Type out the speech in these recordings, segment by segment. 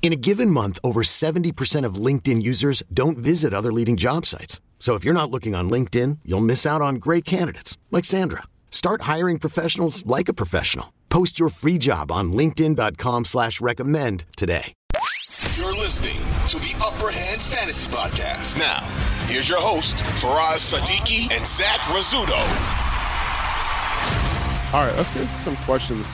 In a given month, over 70% of LinkedIn users don't visit other leading job sites. So if you're not looking on LinkedIn, you'll miss out on great candidates like Sandra. Start hiring professionals like a professional. Post your free job on LinkedIn.com slash recommend today. You're listening to the Upper Hand Fantasy Podcast. Now, here's your host, Faraz Sadiki and Zach Rizzuto. All right, let's get into some questions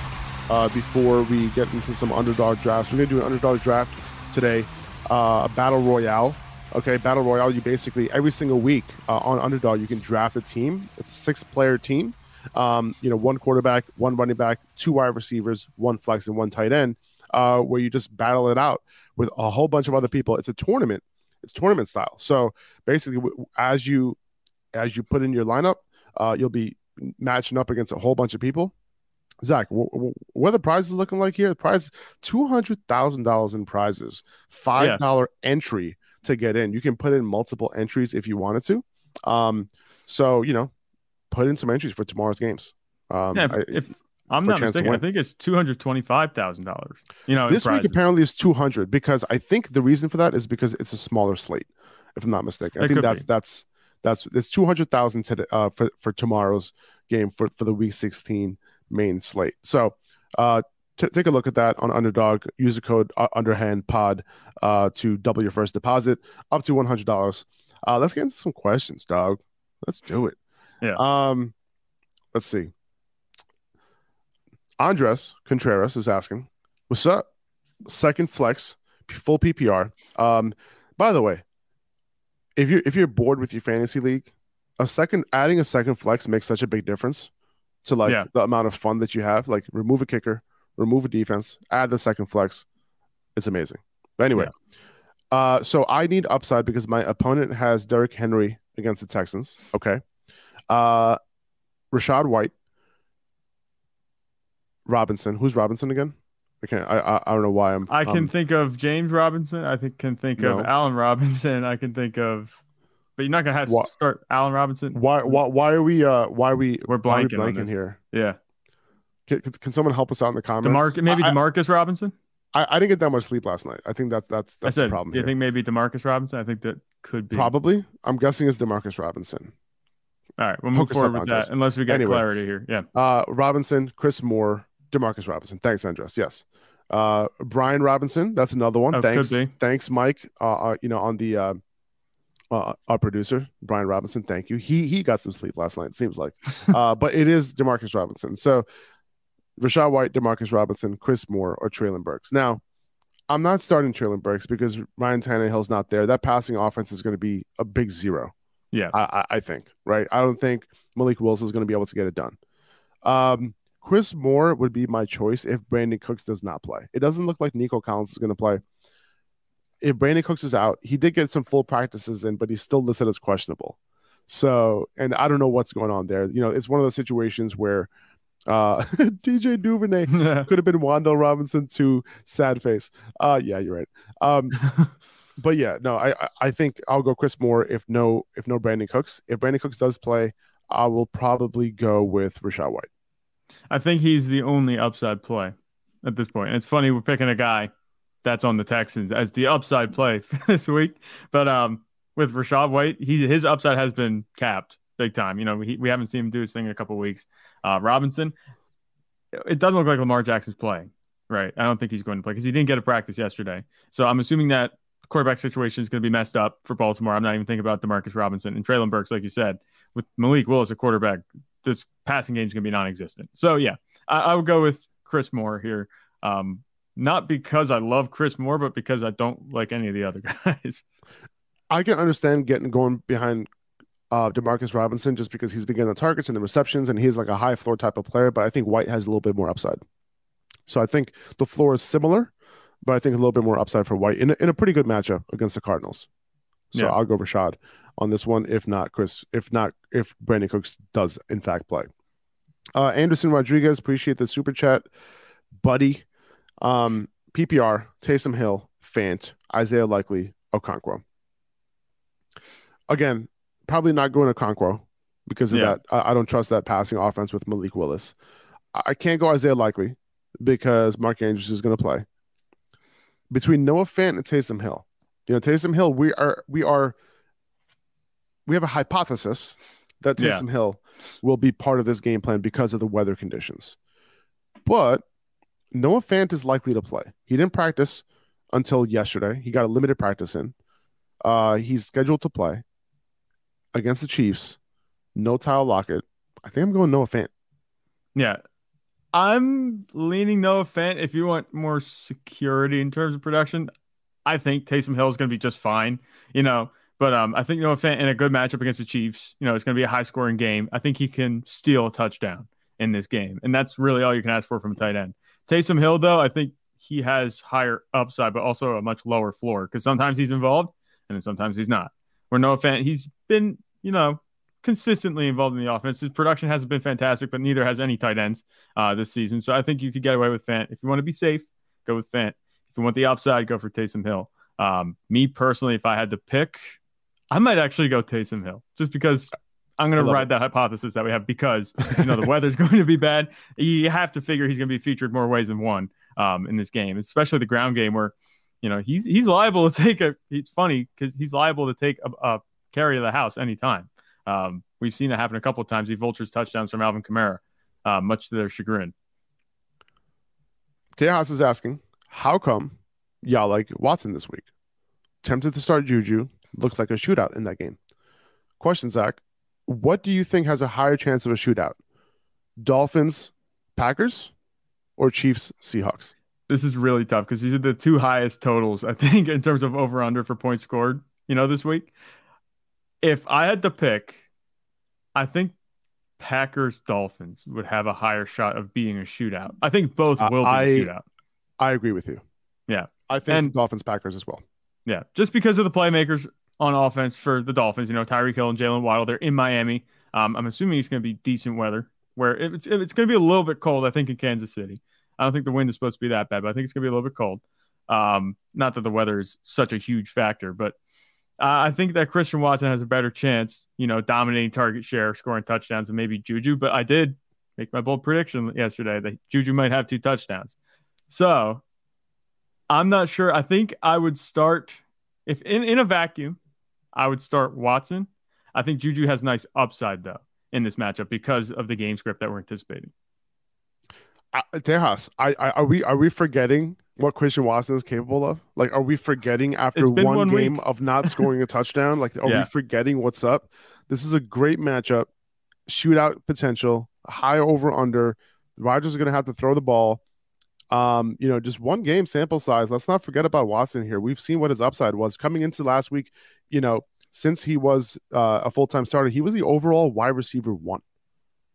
uh, before we get into some underdog drafts. We're going to do an underdog draft today, uh, a battle royale. Okay, battle royale. You basically every single week uh, on underdog you can draft a team. It's a six-player team. Um, you know, one quarterback, one running back, two wide receivers, one flex, and one tight end. Uh, where you just battle it out with a whole bunch of other people. It's a tournament. It's tournament style. So basically, as you as you put in your lineup, uh, you'll be matching up against a whole bunch of people Zach, what are the prizes looking like here? The prize two hundred thousand dollars in prizes, five dollar yeah. entry to get in. You can put in multiple entries if you wanted to. Um, so you know, put in some entries for tomorrow's games. Um, yeah, if, I, if I'm not mistaken, I think it's two hundred twenty five thousand dollars. You know, this week apparently is two hundred because I think the reason for that is because it's a smaller slate. If I'm not mistaken, I think that's be. that's that's it's two hundred thousand today uh, for for tomorrow's game for for the week sixteen main slate. So uh, t- take a look at that on Underdog. Use the code uh, Underhand Pod uh, to double your first deposit up to one hundred dollars. Uh, let's get into some questions, dog. Let's do it. Yeah. Um, let's see. Andres Contreras is asking, "What's up? Second flex, full PPR. Um, by the way, if you're if you're bored with your fantasy league, a second adding a second flex makes such a big difference to like yeah. the amount of fun that you have. Like remove a kicker, remove a defense, add the second flex. It's amazing. But anyway, yeah. uh, so I need upside because my opponent has Derrick Henry against the Texans. Okay. Uh, Rachaad White, Robinson. Who's Robinson again? I can't. I I, I don't know why I'm. I can um, think of James Robinson. I think can think no. of Allen Robinson. I can think of but you're not gonna have to start Allen Robinson. Why? Why? Why are we? Uh, why are we? We're blanking, we blanking here. Yeah. Can, can, someone help us out in the comments? DeMar- maybe I, Demarcus Robinson. I, I didn't get that much sleep last night. I think that's that's that's said, the problem. Do you here. think maybe Demarcus Robinson? I think that could be probably. I'm guessing it's Demarcus Robinson. All right, we'll move Focus forward with that unless we get anyway, clarity here. Yeah. Uh, Robinson, Chris Moore, Demarcus Robinson. Thanks, Andres. Yes. Uh, Brian Robinson. That's another one. Oh, thanks. Thanks, Mike. Uh, uh, you know, on the uh, our producer Brian Robinson. Thank you. He he got some sleep last night. It seems like, uh, but it is Demarcus Robinson. So Rachaad White, Demarcus Robinson, Chris Moore, or Treylon Burks. Now, I'm not starting Treylon Burks because Ryan Tannehill's not there. That passing offense is going to be a big zero. Yeah, I, I, I think right. I don't think Malik Willis is going to be able to get it done. Um, Chris Moore would be my choice if Brandin Cooks does not play. It doesn't look like Nico Collins is going to play if Brandin Cooks is out, he did get some full practices in, but he's still listed as questionable. So, and I don't know what's going on there. You know, it's one of those situations where uh DJ Duvernay could have been Wan'Dale Robinson to sad face. Uh yeah, you're right. Um but yeah, no, I I think I'll go Chris Moore if no if no Brandin Cooks. If Brandin Cooks does play, I will probably go with Rachaad White. I think he's the only upside play at this point. And it's funny we're picking a guy that's on the Texans as the upside play this week. But um, with Rachaad White, he his upside has been capped big time. You know, we, we haven't seen him do his thing in a couple weeks. Uh, Robinson, it doesn't look like Lamar Jackson's playing, right? I don't think he's going to play because he didn't get a practice yesterday. So I'm assuming that quarterback situation is going to be messed up for Baltimore. I'm not even thinking about Demarcus Robinson and Treylon Burks, like you said, with Malik Willis a quarterback. This passing game is going to be non-existent. So yeah, I, I would go with Chris Moore here. Um, not because I love Chris Moore, but because I don't like any of the other guys. I can understand getting going behind uh, Demarcus Robinson just because he's been getting the targets and the receptions, and he's like a high floor type of player. But I think White has a little bit more upside. So I think the floor is similar, but I think a little bit more upside for White in a, in a pretty good matchup against the Cardinals. So Yeah. I'll go Rachaad on this one. If not, Chris. If not, if Brandin Cooks does in fact play. Uh, Anderson Rodriguez, appreciate the super chat, buddy. Um, PPR, Taysom Hill, Fant, Isaiah Likely, Okonkwo. Again, probably not going to Okonkwo because of Yeah. that. I, I don't trust that passing offense with Malik Willis. I, I can't go Isaiah Likely because Mark Andrews is going to play. Between Noah Fant and Taysom Hill, you know, Taysom Hill, we are we are we have a hypothesis that Yeah. Taysom Hill will be part of this game plan because of the weather conditions. But Noah Fant is likely to play. He didn't practice until yesterday. He got a limited practice in. Uh, he's scheduled to play against the Chiefs. No Tyler Lockett. I think I'm going Noah Fant. Yeah. I'm leaning Noah Fant. If you want more security in terms of production, I think Taysom Hill is going to be just fine, you know. But um, I think Noah Fant in a good matchup against the Chiefs, you know, it's going to be a high scoring game. I think he can steal a touchdown in this game. And that's really all you can ask for from a tight end. Taysom Hill, though, I think he has higher upside, but also a much lower floor because sometimes he's involved and then sometimes he's not. We're no fan. he's been, you know, consistently involved in the offense. His production hasn't been fantastic, but neither has any tight ends uh, this season. So I think you could get away with Fant. If you want to be safe, go with Fant. If you want the upside, go for Taysom Hill. Um, me personally, if I had to pick, I might actually go Taysom Hill just because I'm going to ride that hypothesis that we have because you know the weather's going to be bad. You have to figure he's going to be featured more ways than one um, in this game, especially the ground game where you know he's he's liable to take a. It's funny because he's liable to take a, a carry to the house anytime. Um, we've seen it happen a couple of times. He vultures touchdowns from Alvin Kamara, uh, much to their chagrin. Tejas is asking, how come y'all like Watson this week? Tempted to start Juju. Looks like a shootout in that game. Question, Zach. What do you think has a higher chance of a shootout? Dolphins, Packers, or Chiefs, Seahawks? This is really tough because these are the two highest totals, I think, in terms of over under for points scored, you know, this week. If I had to pick, I think Packers Dolphins would have a higher shot of being a shootout. I think both I- will be a shootout. I agree with you. Yeah. I think And- Dolphins, Packers as well. Yeah, just because of the playmakers on offense for the Dolphins, you know, Tyreek Hill and Jalen Waddle, they're in Miami. Um, I'm assuming it's going to be decent weather, where it's it's going to be a little bit cold. I think in Kansas City. I don't think the wind is supposed to be that bad, but I think it's going to be a little bit cold. Um, not that the weather is such a huge factor, but I think that Christian Watson has a better chance, you know, dominating target share, scoring touchdowns, and maybe Juju. But I did make my bold prediction yesterday that Juju might have two touchdowns. So I'm not sure. I think I would start if in, in a vacuum, I would start Watson. I think Juju has nice upside though in this matchup because of the game script that we're anticipating. Uh, Tejas, I, I, are we are we forgetting what Christian Watson is capable of? Like, are we forgetting after one, one game week. of not scoring a touchdown? Like, are Yeah. we forgetting what's up? This is a great matchup, shootout potential, high over under. Rodgers is going to have to throw the ball. Um, you know, just one game sample size. Let's not forget about Watson here. We've seen what his upside was coming into last week. You know, since he was uh, a full time starter, he was the overall wide receiver one.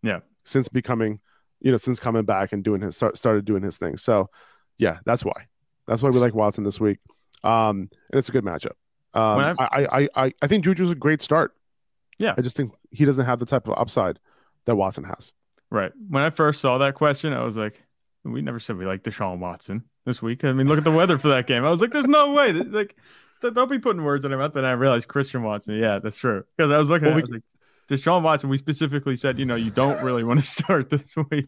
Yeah. Since becoming, you know, since coming back and doing his start, started doing his thing. So, yeah, that's why. That's why we like Watson this week. Um, and it's a good matchup. Um, I, I, I, I, I think Juju's a great start. Yeah. I just think he doesn't have the type of upside that Watson has. Right. When I first saw that question, I was like, we never said we like Deshaun Watson this week. I mean, look at the weather for that game. I was like, there's no way. Like, th- don't be putting words in my mouth. Then I realized Christian Watson. Yeah, that's true. Because I was looking Well, at it, I was like, Deshaun Watson, we specifically said, you know, you don't really want to start this week.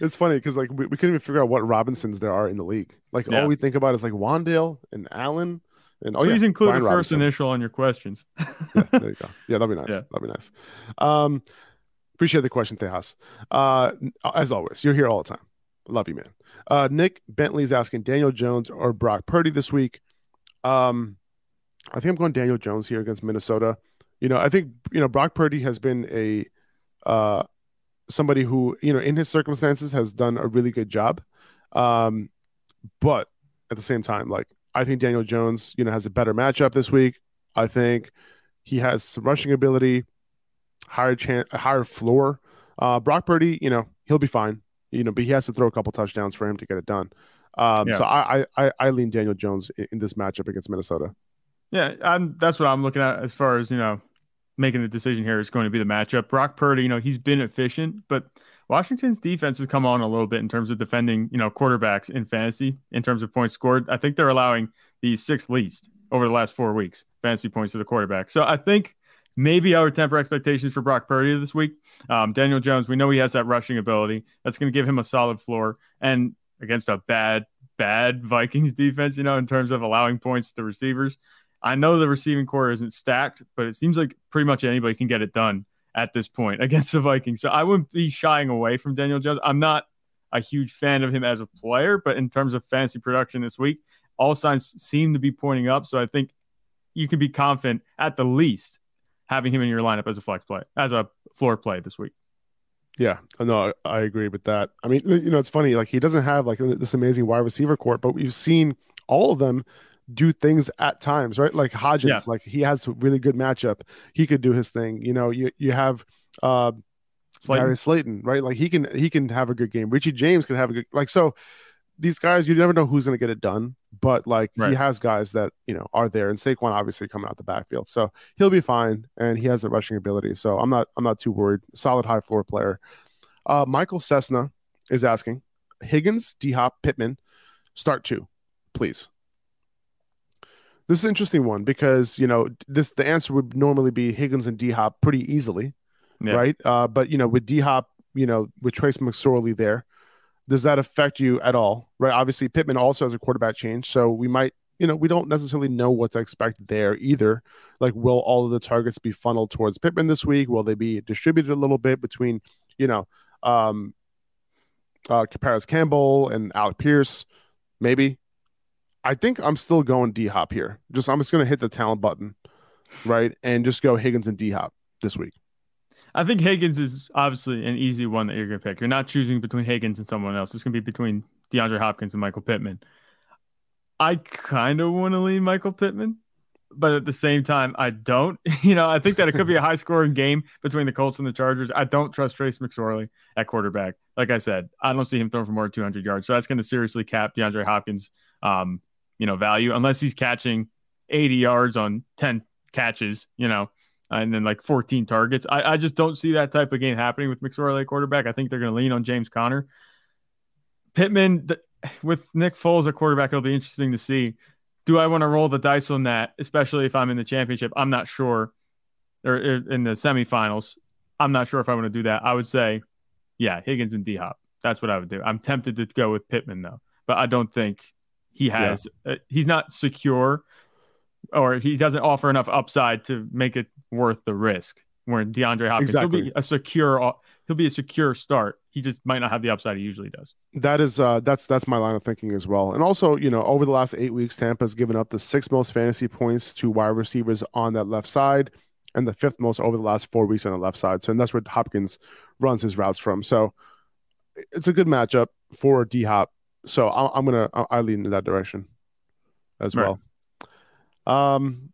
It's funny because like we, we couldn't even figure out what Robinsons there are in the league. Like Yeah. all we think about is like Wan'Dale and Allen and oh Please yeah, include Brian a first Robinson. initial on your questions. yeah, there you go. Yeah, that'd be nice. Yeah. That'd be nice. Um, appreciate the question, Tejas. Uh, as always, you're here all the time. Love you, man. Uh, Nick Bentley's asking Daniel Jones or Brock Purdy this week. Um, I think I'm going Daniel Jones here against Minnesota. You know, I think you know Brock Purdy has been a uh somebody who you know in his circumstances has done a really good job. Um, but at the same time, like I think Daniel Jones, you know, has a better matchup this week. I think he has some rushing ability, higher chance, higher floor. Uh, Brock Purdy, you know, he'll be fine. You know, but he has to throw a couple touchdowns for him to get it done. Um, yeah. So I, I I lean Daniel Jones in, in this matchup against Minnesota. Yeah, I'm, that's what I'm looking at as far as you know making the decision here is going to be the matchup. Brock Purdy, you know, he's been efficient, but Washington's defense has come on a little bit in terms of defending, you know, quarterbacks in fantasy in terms of points scored. I think they're allowing the sixth least over the last four weeks fantasy points to the quarterback. So I think maybe I would temper expectations for Brock Purdy this week. Um, Daniel Jones, we know he has that rushing ability. That's going to give him a solid floor. And against a bad, bad Vikings defense, you know, in terms of allowing points to receivers. I know the receiving corps isn't stacked, but it seems like pretty much anybody can get it done at this point against the Vikings. So I wouldn't be shying away from Daniel Jones. I'm not a huge fan of him as a player, but in terms of fantasy production this week, all signs seem to be pointing up. So I think you can be confident at the least having him in your lineup as a flex play, as a floor play this week. Yeah, no, I agree with that. I mean, you know, it's funny. Like he doesn't have like this amazing wide receiver court, but we've seen all of them do things at times, right? Like Hodgins, yeah. like he has a really good matchup. He could do his thing. You know, you you have uh Slayton. Larry Slayton, right? Like he can he can have a good game. Richie James can have a good like so these guys, you never know who's gonna get it done, but like right. he has guys that, you know, are there and Saquon obviously coming out the backfield. So he'll be fine and he has the rushing ability. So I'm not I'm not too worried. Solid high floor player. Uh Michael Cessna is asking Higgins, D Hop, Pittman, start two, please. This is an interesting one because you know this the answer would normally be Higgins and D Hop pretty easily, yeah. right? Uh, but you know with D Hop, you know with Trace McSorley there, does that affect you at all? Right? Obviously, Pittman also has a quarterback change, so we might you know we don't necessarily know what to expect there either. Like, will all of the targets be funneled towards Pittman this week? Will they be distributed a little bit between you know um, uh, Parris Campbell and Alec Pierce? Maybe I think I'm still going D Hop here. Just I'm just gonna hit the talent button, right, and just go Higgins and D Hop this week. I think Higgins is obviously an easy one that you're gonna pick. You're not choosing between Higgins and someone else. It's gonna be between DeAndre Hopkins and Michael Pittman. I kind of want to lean Michael Pittman, but at the same time, I don't. You know, I think that it could be a high scoring game between the Colts and the Chargers. I don't trust Trace McSorley at quarterback. Like I said, I don't see him throwing for more than 200 yards. So that's going to seriously cap DeAndre Hopkins' um, you know, value unless he's catching 80 yards on 10 catches, you know, and then like 14 targets. I, I just don't see that type of game happening with McSorley quarterback. I think they're going to lean on James Conner. Pittman the, with Nick Foles at quarterback, it'll be interesting to see. Do I want to roll the dice on that, especially if I'm in the championship? I'm not sure, or in the semifinals. I'm not sure if I want to do that. I would say, yeah, Higgins and D Hop. That's what I would do. I'm tempted to go with Pittman though, but I don't think he has. Yeah. Uh, he's not secure, or he doesn't offer enough upside to make it worth the risk. Where DeAndre Hopkins, exactly. he'll be a secure. He'll be a secure start. He just might not have the upside he usually does. That is uh, that's that's my line of thinking as well. And also, you know, over the last eight weeks, Tampa's given up the sixth most fantasy points to wide receivers on that left side, and the fifth most over the last four weeks on the left side. So, and that's where Hopkins runs his routes from. So, it's a good matchup for D Hop so I, am gonna I, I lean in that direction as right. well. Um,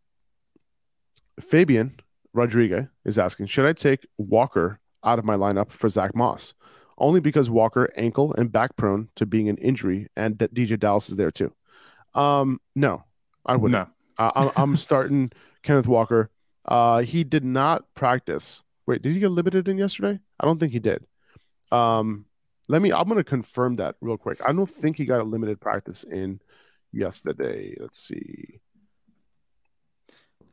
Fabian Rodriguez is asking, should I take Walker out of my lineup for Zach Moss? Only because Walker ankle and back prone to being an injury, and D- DeeJay Dallas is there too. Um, no, I wouldn't. No. I'm, I'm starting Kenneth Walker. Uh, he did not practice. Wait, did he get limited in yesterday? I don't think he did. Um, let me. I'm going to confirm that real quick. I don't think he got a limited practice in yesterday. Let's see.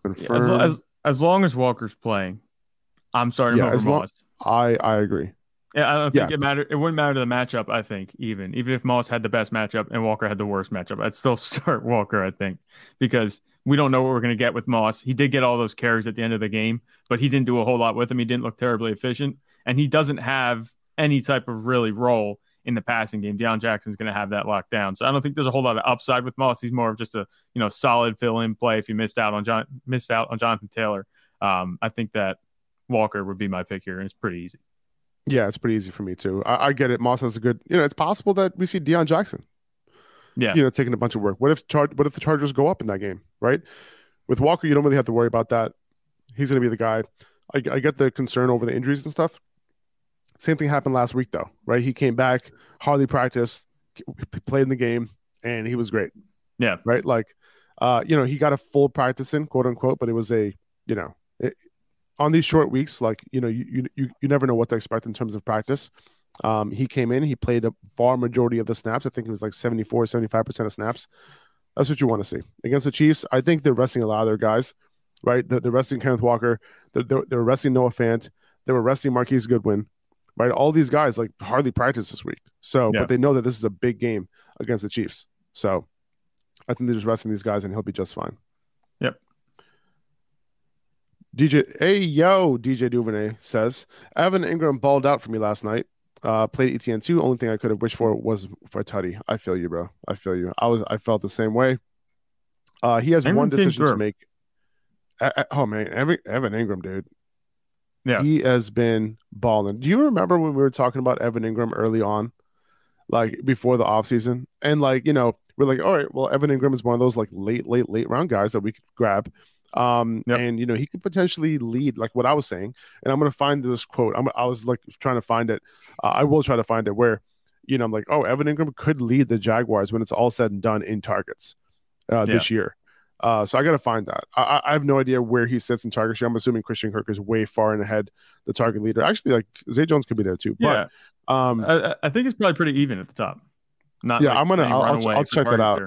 Confirm. Yeah, as, as, as, long as Walker's playing, I'm starting yeah, as long, I I agree. Yeah, I don't think yeah. it matter. It wouldn't matter to the matchup. I think even even if Moss had the best matchup and Walker had the worst matchup, I'd still start Walker. I think because we don't know what we're going to get with Moss. He did get all those carries at the end of the game, but he didn't do a whole lot with them. He didn't look terribly efficient, and he doesn't have any type of really role in the passing game. Deon Jackson's going to have that locked down. So I don't think there's a whole lot of upside with Moss. He's more of just a you know solid fill in play. If you missed out on John missed out on Jonathan Taylor, um, I think that Walker would be my pick here, and it's pretty easy. Yeah, it's pretty easy for me too. I, I get it. Moss has a good. You know, it's possible that we see Deon Jackson. Yeah. You know, taking a bunch of work. What if char- What if the Chargers go up in that game? Right. With Walker, you don't really have to worry about that. He's going to be the guy. I, I get the concern over the injuries and stuff. Same thing happened last week though, right? He came back, hardly practiced, played in the game, and he was great. Yeah. Right. Like, uh, you know, he got a full practice in, quote unquote, but it was a, you know, it, on these short weeks, like you know, you you you never know what to expect in terms of practice. Um, he came in, he played a far majority of the snaps. I think it was like 74, 75% of snaps. That's what you want to see. Against the Chiefs, I think they're resting a lot of their guys, right? They're, they're resting Kenneth Walker, they're, they're, they're resting Noah Fant, they were resting Marquise Goodwin, right? All these guys like hardly practiced this week. So, Yeah. but they know that this is a big game against the Chiefs. So I think they're just resting these guys and he'll be just fine. Yep. DJ, hey yo, DJ Duvernay says Evan Engram balled out for me last night. Uh, played ETN two. Only thing I could have wished for was for a tutty. I feel you, bro. I feel you. I was, I felt the same way. Uh, he has Ingram one decision to make. Uh, uh, oh man, Evan, Evan Engram, dude. Yeah. he has been balling. Do you remember when we were talking about Evan Engram early on, like before the offseason? And like, you know, we're like, all right, well, Evan Engram is one of those like late, late, late round guys that we could grab. Um, Yep. and you know, he could potentially lead, like what I was saying. And I'm gonna find this quote. I'm, I was like trying to find it. Uh, I will try to find it where, you know, I'm like, oh, Evan Engram could lead the Jaguars when it's all said and done in targets uh, this year. Uh, so I got to find that. I, I- have no idea where he sits in target share. I'm assuming Christian Kirk is way far and ahead the target leader. Actually, like Zay Jones could be there too. Yeah. But um, I, I- think it's probably pretty even at the top. Not Yeah, like I'm gonna- I'll- I'll- I'll check that out.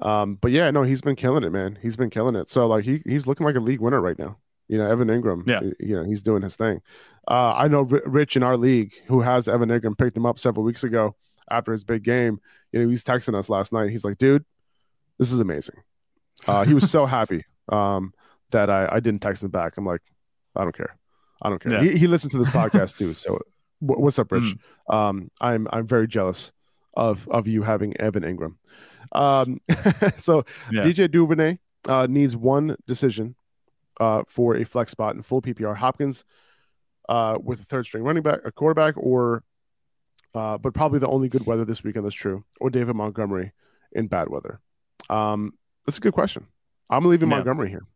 um, but yeah, no, he's been killing it, man. He's been killing it. So like he he's looking like a league winner right now. You know, Evan Engram. Yeah. You know, he's doing his thing. Uh, I know R- Rich in our league who has Evan Engram picked him up several weeks ago after his big game. You know, he's texting us last night. He's like, dude, this is amazing. Uh, he was so happy um, that I, I didn't text him back. I'm like, I don't care. I don't care. Yeah. He, he listens to this podcast too. So wh- what's up, Rich? Um, I'm I'm very jealous of of you having Evan Engram. Um, so Yeah. DJ Duvernay uh, needs one decision uh, for a flex spot in full PPR. Hopkins uh, with a third string running back, a quarterback, or uh, but probably the only good weather this weekend. That's true. Or David Montgomery in bad weather. Um, that's a good question. I'm leaving Yeah. Montgomery here.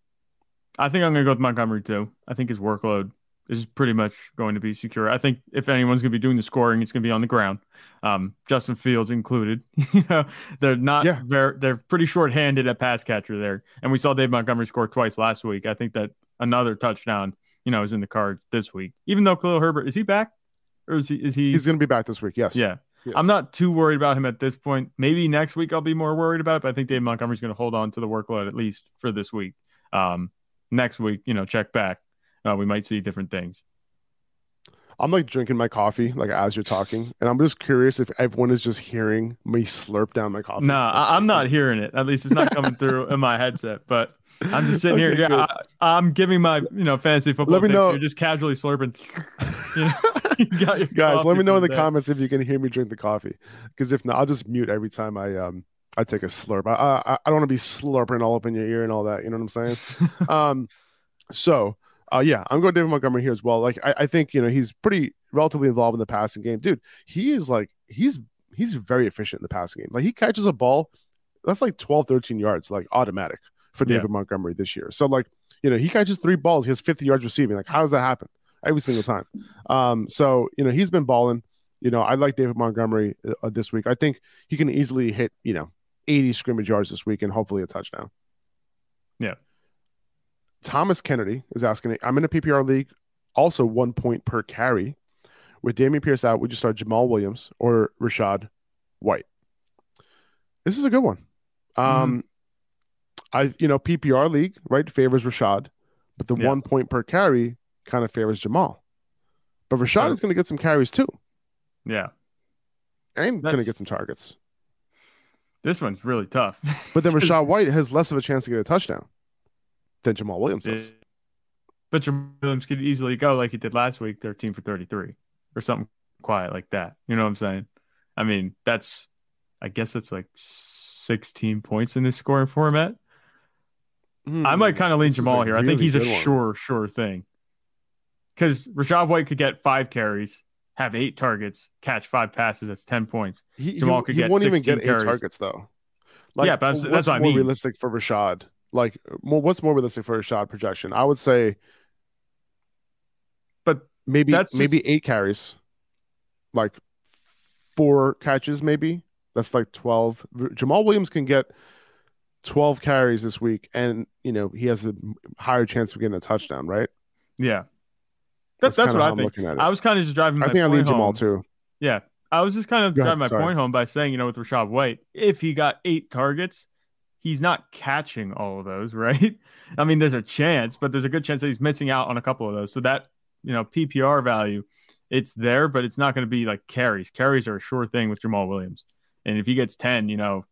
I think I'm going to go with Montgomery too. I think his workload is pretty much going to be secure. I think if anyone's going to be doing the scoring, it's going to be on the ground. Um, Justin Fields included. you know, they're not Yeah. very, they're pretty short-handed at pass catcher there. And we saw Dave Montgomery score twice last week. I think that another touchdown, you know, is in the cards this week. Even though Khalil Herbert is he back, or is he? Is he? He's going to be back this week. Yes. yeah. Yes. I'm not too worried about him at this point. Maybe next week I'll be more worried about it, but I think Dave Montgomery's going to hold on to the workload at least for this week. Um, next week, you know, check back. Uh, we might see different things. I'm like drinking my coffee like as you're talking, and I'm just curious if everyone is just hearing me slurp down my coffee. Nah, I'm not hearing it. At least it's not coming through in my headset. But I'm just sitting Okay, here. Yeah, I, I'm giving my you know fantasy football. Let me know- You're just casually slurping. You know, you got your guys let me know in the comments if you can hear me drink the coffee because if not i'll just mute every time i um i take a slurp i i, I don't want to be slurping all up in your ear and all that you know what i'm saying um so uh yeah i'm going david montgomery here as well like I, I think you know he's pretty relatively involved in the passing game dude he is like he's he's very efficient in the passing game like he catches a ball that's like 12 13 yards like automatic for Yeah. david montgomery this year so like you know he catches three balls he has 50 yards receiving like how does that happen every single time um, so you know he's been balling. You know, I like David Montgomery uh, this week. I think he can easily hit you know 80 scrimmage yards this week and hopefully a touchdown. Yeah. Thomas Kennedy is asking. I'm in a PPR league, also one point per carry. With Dameon Pierce out, would you start Jamaal Williams or Rachaad White? This is a good one. Um, I you know PPR league right favors Rachaad, but the Yeah. one point per carry kind of favors Jamaal. But Rachaad So- is going to get some carries too, Yeah, and going to get some targets. this one's really tough. But then Rachaad White has less of a chance to get a touchdown than Jamaal Williams does. But Jamaal Williams could easily go like he did last week, 13 for 33 or something quiet like that. You know what I'm saying? I mean, that's, I guess that's like 16 points in this scoring format. I might kind of lean Hmm, Jamaal here. I think he's a good one. sure, sure thing. Because Rachaad White could get five carries have eight targets, catch five passes. That's ten points. He, Jamaal could he get won't even 16 get eight carries. targets though. Yeah, but that's what I more mean. realistic for Rachaad? Like, more, what's more realistic for Rachaad projection? I would say But maybe That's just- maybe eight carries, like four catches, maybe that's like twelve. Jamaal Williams can get twelve carries this week, and you know he has a higher chance of getting a touchdown, right? yeah, that's that's, kinda what I think. looking at it. I was kind of just driving. I think I point Jamaal too. Yeah, I was just kind of Go ahead, driving my sorry. point home by saying, you know, with Rachaad White, if he got eight targets, he's not catching all of those, right? I mean, there's a chance, but there's a good chance that he's missing out on a couple of those. So that, you know, PPR value, it's there, but it's not going to be like carries. Carries are a sure thing with Jamaal Williams. And if he gets 10, you know,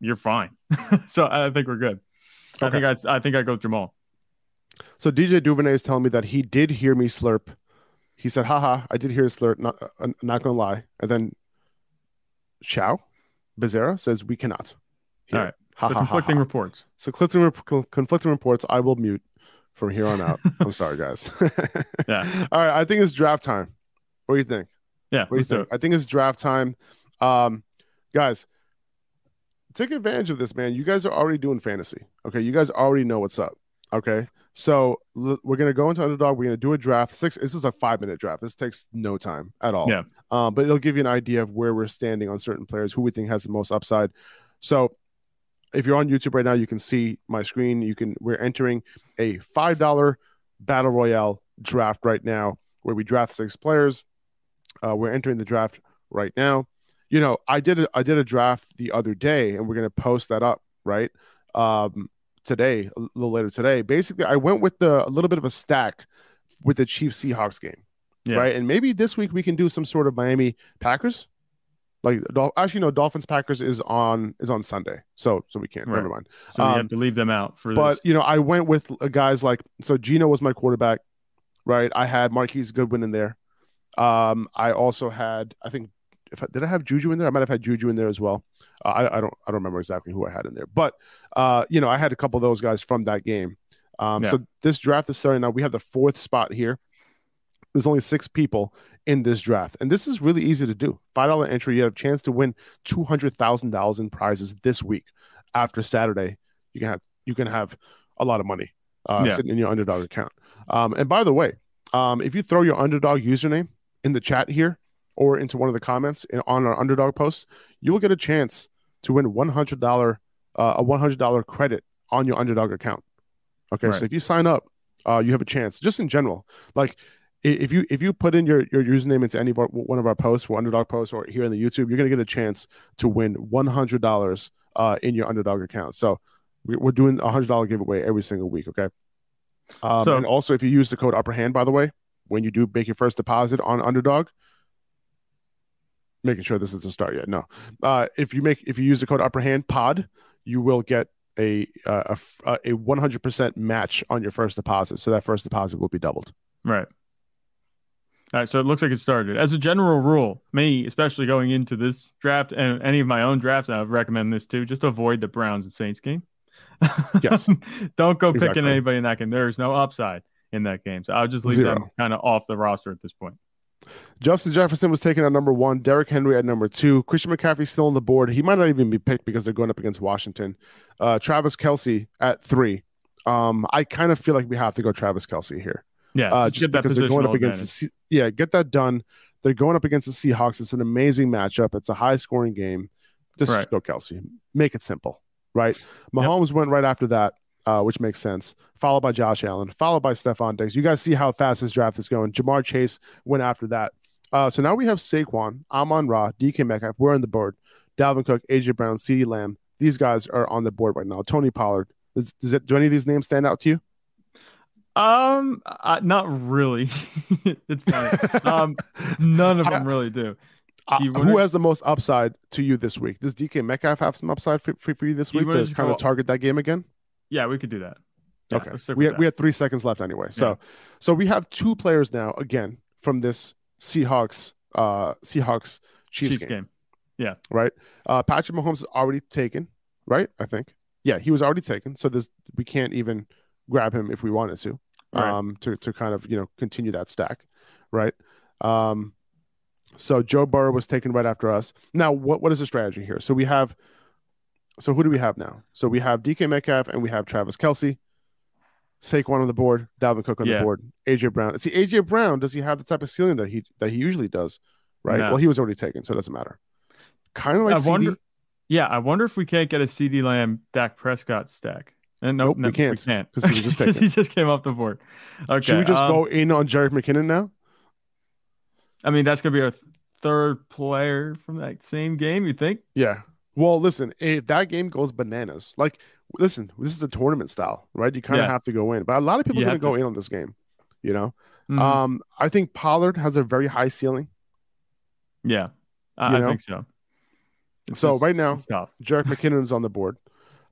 you're fine. so I think we're good. I think I'd, I think I go with Jamaal. So DJ Duvernay is telling me that he did hear me slurp. He said, haha, I did hear a slurp, not, uh, not gonna lie. And then Chow Bezerra says, we cannot. hear All it." right. Ha, So ha, ha, conflicting ha. reports. So conflicting, rep- conflicting reports, I will mute from here on out. I'm sorry, guys. Yeah. All right. I think it's draft time. What do you think? Yeah. What do you let's do think? I think it's draft time. Um, guys, take advantage of this, man. You guys are already doing fantasy. Okay. You guys already know what's up. Okay. So l- we're gonna go into underdog. We're gonna do a draft. Six. This is a five minute draft. This takes no time at all. Yeah. Um, but it'll give you an idea of where we're standing on certain players, who we think has the most upside. So if you're on YouTube right now, you can see my screen. You can. We're entering a five dollar battle royale draft right now, where we draft six players. Uh, we're entering the draft right now. You know, I did a, I did a draft the other day, and we're gonna post that up right um, today, a little later today. Basically, I went with the a little bit of a stack with the Chiefs Seahawks game, Yeah. right? And maybe this week we can do some sort of Miami Packers. Like actually, no, Dolphins Packers is on is on Sunday, so so we can't. Right. Never mind. So we Um, have to leave them out for But this. you know, I went with uh, guys like so. Gino was my quarterback, right? I had Marquise Goodwin in there. Um, I also had, I think, if I, did I have Juju in there? I might have had Juju in there as well. Uh, I, I don't, I don't remember exactly who I had in there, but uh, you know, I had a couple of those guys from that game. Um, Yeah. so this draft is starting now. We have the fourth spot here. There's only six people in this draft, and this is really easy to do. Five dollar entry. You have a chance to win two hundred thousand dollars in prizes this week. After Saturday, you can have you can have a lot of money uh, Yeah. sitting in your underdog account. Um, and by the way, um, if you throw your underdog username in the chat here or into one of the comments on our underdog posts, you will get a chance to win one hundred dollar uh, a one hundred dollar credit on your underdog account. Okay, Right. so if you sign up, uh, you have a chance. Just in general, like if you if you put in your, your username into any one of our posts, for underdog posts, or here in the YouTube, you're gonna get a chance to win one hundred dollars uh, in your underdog account. So we- we're doing a hundred dollar giveaway every single week. Okay. Um, So- and also, if you use the code Upper Hand, by the way, when you do make your first deposit on Underdog, making sure this doesn't start yet. No, uh, if you make if you use the code Upper Hand Pod, you will get a uh, a uh, a one hundred percent match on your first deposit. So that first deposit will be doubled. Right. All right, so it looks like it started. As a general rule, me, especially going into this draft and any of my own drafts, I would recommend this too. Just avoid the Browns and Saints game. Yes. Don't go Exactly. picking anybody in that game. There's no upside in that game. So I'll just leave them kind of off the roster at this point. Justin Jefferson was taken at number one. Derrick Henry at number two. Christian McCaffrey still on the board. He might not even be picked because they're going up against Washington. Uh, Travis Kelce at three. Um, I kind of feel like we have to go Travis Kelce here. Yeah, uh, just just get that because they're going up against the yeah, get that done. They're going up against the Seahawks. It's an amazing matchup. It's a high scoring game. Just Right. go Kelce. Make it simple, right? Mahomes went right after that, uh, which makes sense. Followed by Josh Allen, followed by Stefon Diggs. You guys see how fast this draft is going. Ja'Marr Chase went after that. Uh, so now we have Saquon, Amon Ra, DK Metcalf. We're on the board. Dalvin Cook, AJ Brown, CeeDee Lamb. These guys are on the board right now. Tony Pollard. Does, does it, do any of these names stand out to you? Um, I, not really. it's funny. um, none of I- them really do. Uh, who has the most upside to you this week? Does DK Metcalf have some upside for, for, for you this you week wanna kind of target that game again? Yeah, we could do that. Yeah, okay, we had, we had three seconds left anyway. So, so we have two players now again from this Seahawks uh Seahawks Chiefs, Chiefs game, game. right? Uh, Patrick Mahomes is already taken, right? I think, yeah, he was already taken. So this we can't even grab him if we wanted to, Right. um, to to kind of you know continue that stack, right? Um, so Joe Burrow was taken right after us. Now, what what is the strategy here? So we have, so who do we have now? So we have DK Metcalf and we have Travis Kelce, Saquon on the board, Dalvin Cook on Yeah. the board, AJ Brown. See, AJ Brown does he have the type of ceiling that he that he usually does? Right. No. Well, he was already taken, so it doesn't matter. Kind of like I CD. wonder. Yeah, I wonder if we can't get a CeeDee Lamb Dak Prescott stack. And nope, Nope, we can't, We can't 'cause he was just taken. he just came off the board. Okay. Should we just um, go in on Jerick McKinnon now? I mean, that's gonna be our third player from that same game. You think? Yeah. Well, listen, if that game goes bananas, like, listen, this is a tournament style, right? You kind of Yeah. have to go in, but a lot of people You are going to go in on this game. You know, Mhm. um, I think Pollard has a very high ceiling. yeah, I, you I think so. It's So just- right now. Jerick McKinnon's on the board,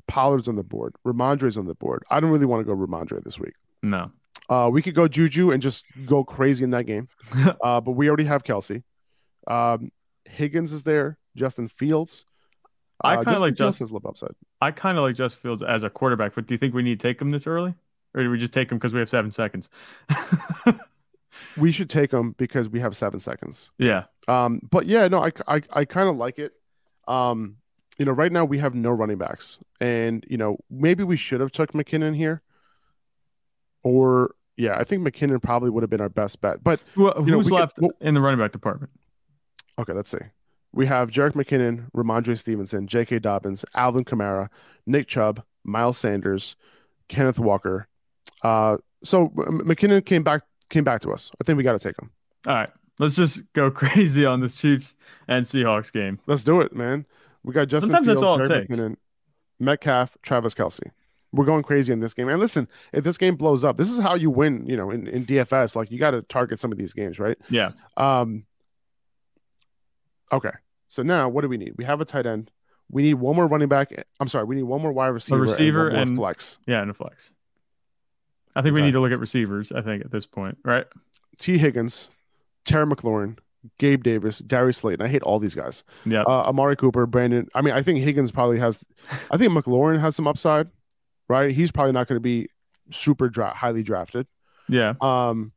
Pollard's on the board, Rhamondre's on the board. I don't really want to go Rhamondre this week. No. Uh, we could go Juju and just go crazy in that game, uh, but we already have Kelce. Um, Higgins is there, Justin Fields. I Uh, kinda Justin like Fields Just- upside. I kind of like Justin Fields as a quarterback, but do you think we need to take him this early, or do we just take him because we have seven seconds? We should take him because we have seven seconds. yeah, Um, but yeah, no, I, I, I kind of like it. Um, you know, right now we have no running backs, and you know maybe we should have took McKinnon here, or yeah, I think McKinnon probably would have been our best bet. But Who, know, who's could- left well- in the running back department? okay, let's see. We have Jerick McKinnon, Rhamondre Stevenson, J.K. Dobbins, Alvin Kamara, Nick Chubb, Miles Sanders, Kenneth Walker. Uh, so McKinnon came back came back to us. I think we got to take him. All right, let's just go crazy on this Chiefs and Seahawks game. Let's do it, man. We got Justin Sometimes that's Fields, all it Jerick takes. McKinnon, Metcalf, Travis Kelce. We're going crazy in this game. And listen, if this game blows up, this is how you win. You know, in, in DFS, like you got to target some of these games, right? Yeah, Um. Okay, so now what do we need? We have a tight end. We need one more running back. I'm sorry, we need one more wide receiver, a receiver and, and- flex. yeah, and a flex. I think we need to look at receivers. I think at this point, right? T. Higgins, Terry McLaurin, Gabe Davis, Darius Slayton. I hate all these guys. Yeah, uh, Amari Cooper, Brandon. I mean, I think Higgins probably has. I think McLaurin has some upside, right? He's probably not going to be super dra- highly drafted. yeah. Um,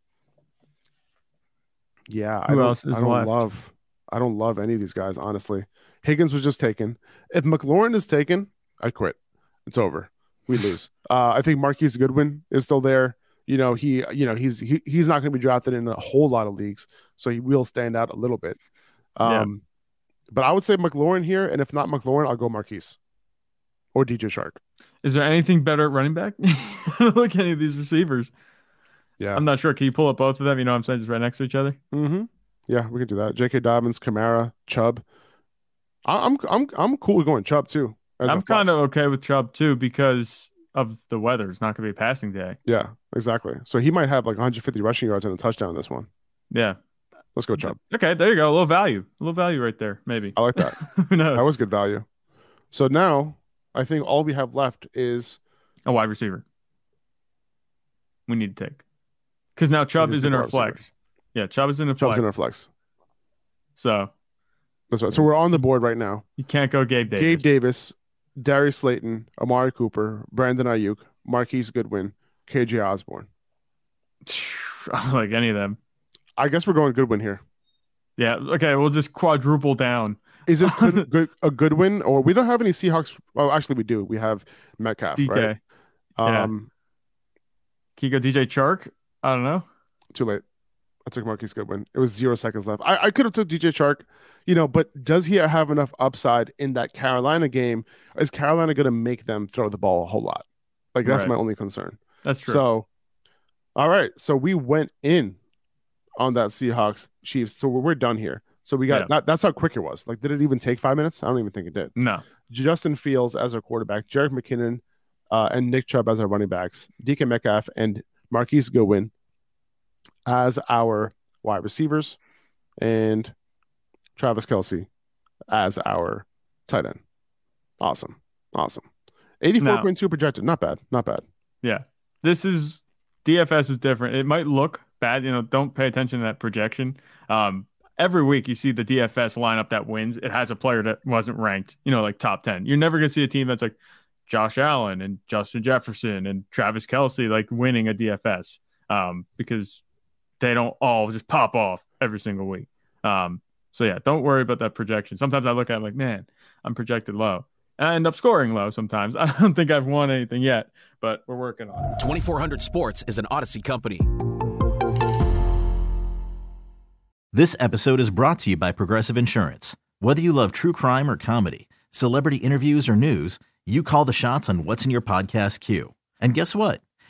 yeah, Who don't, else is I don't left? love. I don't love any of these guys, honestly. Higgins was just taken. If McLaurin is taken, I quit. It's over. We lose. Uh, I think Marquise Goodwin is still there. You know, he, you know, he's he, he's not going to be drafted in a whole lot of leagues, so he will stand out a little bit. Yeah. Um, but I would say McLaurin here, and if not McLaurin, I'll go Marquise or DJ Chark. Is there anything better at running back? I don't look at any of these receivers. Yeah. I'm not sure. Can you pull up both of them? You know what I'm saying? Just right next to each other. Mm-hmm. Yeah, we can do that. J.K. Dobbins, Kamara, Chubb. I- I'm I'm I'm cool with going Chubb too. I'm kind of okay with Chubb too because of the weather. It's not going to be a passing day. yeah, exactly. So he might have like 150 rushing yards and a touchdown this one. Yeah. Let's go Chubb. Okay, there you go. A little value. A little value right there, maybe. I like that. Who knows? that was good value. So now I think all we have left is a wide receiver. We need to take because now Chubb is in our flex. receiver. Yeah, Chubb is in the Chubb's flex. in our flex. so That's right. So we're on the board right now. you can't go Gabe Davis. Gabe Davis, Darius Slayton, Amari Cooper, Brandon Aiyuk, Marquise Goodwin, KJ Osborn. I don't like any of them. I guess we're going Goodwin here. Yeah. Okay. We'll just quadruple down. Is it good, good, a Goodwin or we don't have any Seahawks? Well, actually, we do. We have Metcalf, DK. right? yeah. Um, Can you go DJ Chark? I don't know. too late. I took Marquise Goodwin. It was zero seconds left. I, I could have took DJ Chark, you know, but does he have enough upside in that Carolina game? Is Carolina going to make them throw the ball a whole lot? Like that's Right. my only concern. That's true. So, all right. So we went in on that Seahawks Chiefs. So we're, we're done here. So we got Yeah. that. That's how quick it was. Like, did it even take five minutes? I don't even think it did. no. Justin Fields as our quarterback, Jerick McKinnon, uh, and Nick Chubb as our running backs, DK Metcalf and Marquise Goodwin as our wide receivers, and Travis Kelce as our tight end. Awesome. Awesome. 84.2 projected. Not bad. Not bad. Yeah. This is DFS is different. It might look bad, you know, don't pay attention to that projection. Um, every week you see the DFS lineup that wins. It has a player that wasn't ranked, you know, like top 10. You're never going to see a team that's like Josh Allen and Justin Jefferson and Travis Kelce like winning a DFS um, because they don't all just pop off every single week. Um, so yeah, don't worry about that projection. Sometimes I look at it like, man, I'm projected low. And I end up scoring low sometimes. I don't think I've won anything yet, but we're working on it. 2400 Sports is an Audacy company. This episode is brought to you by Progressive Insurance. Whether you love true crime or comedy, celebrity interviews or news, you call the shots on what's in your podcast queue. And guess what?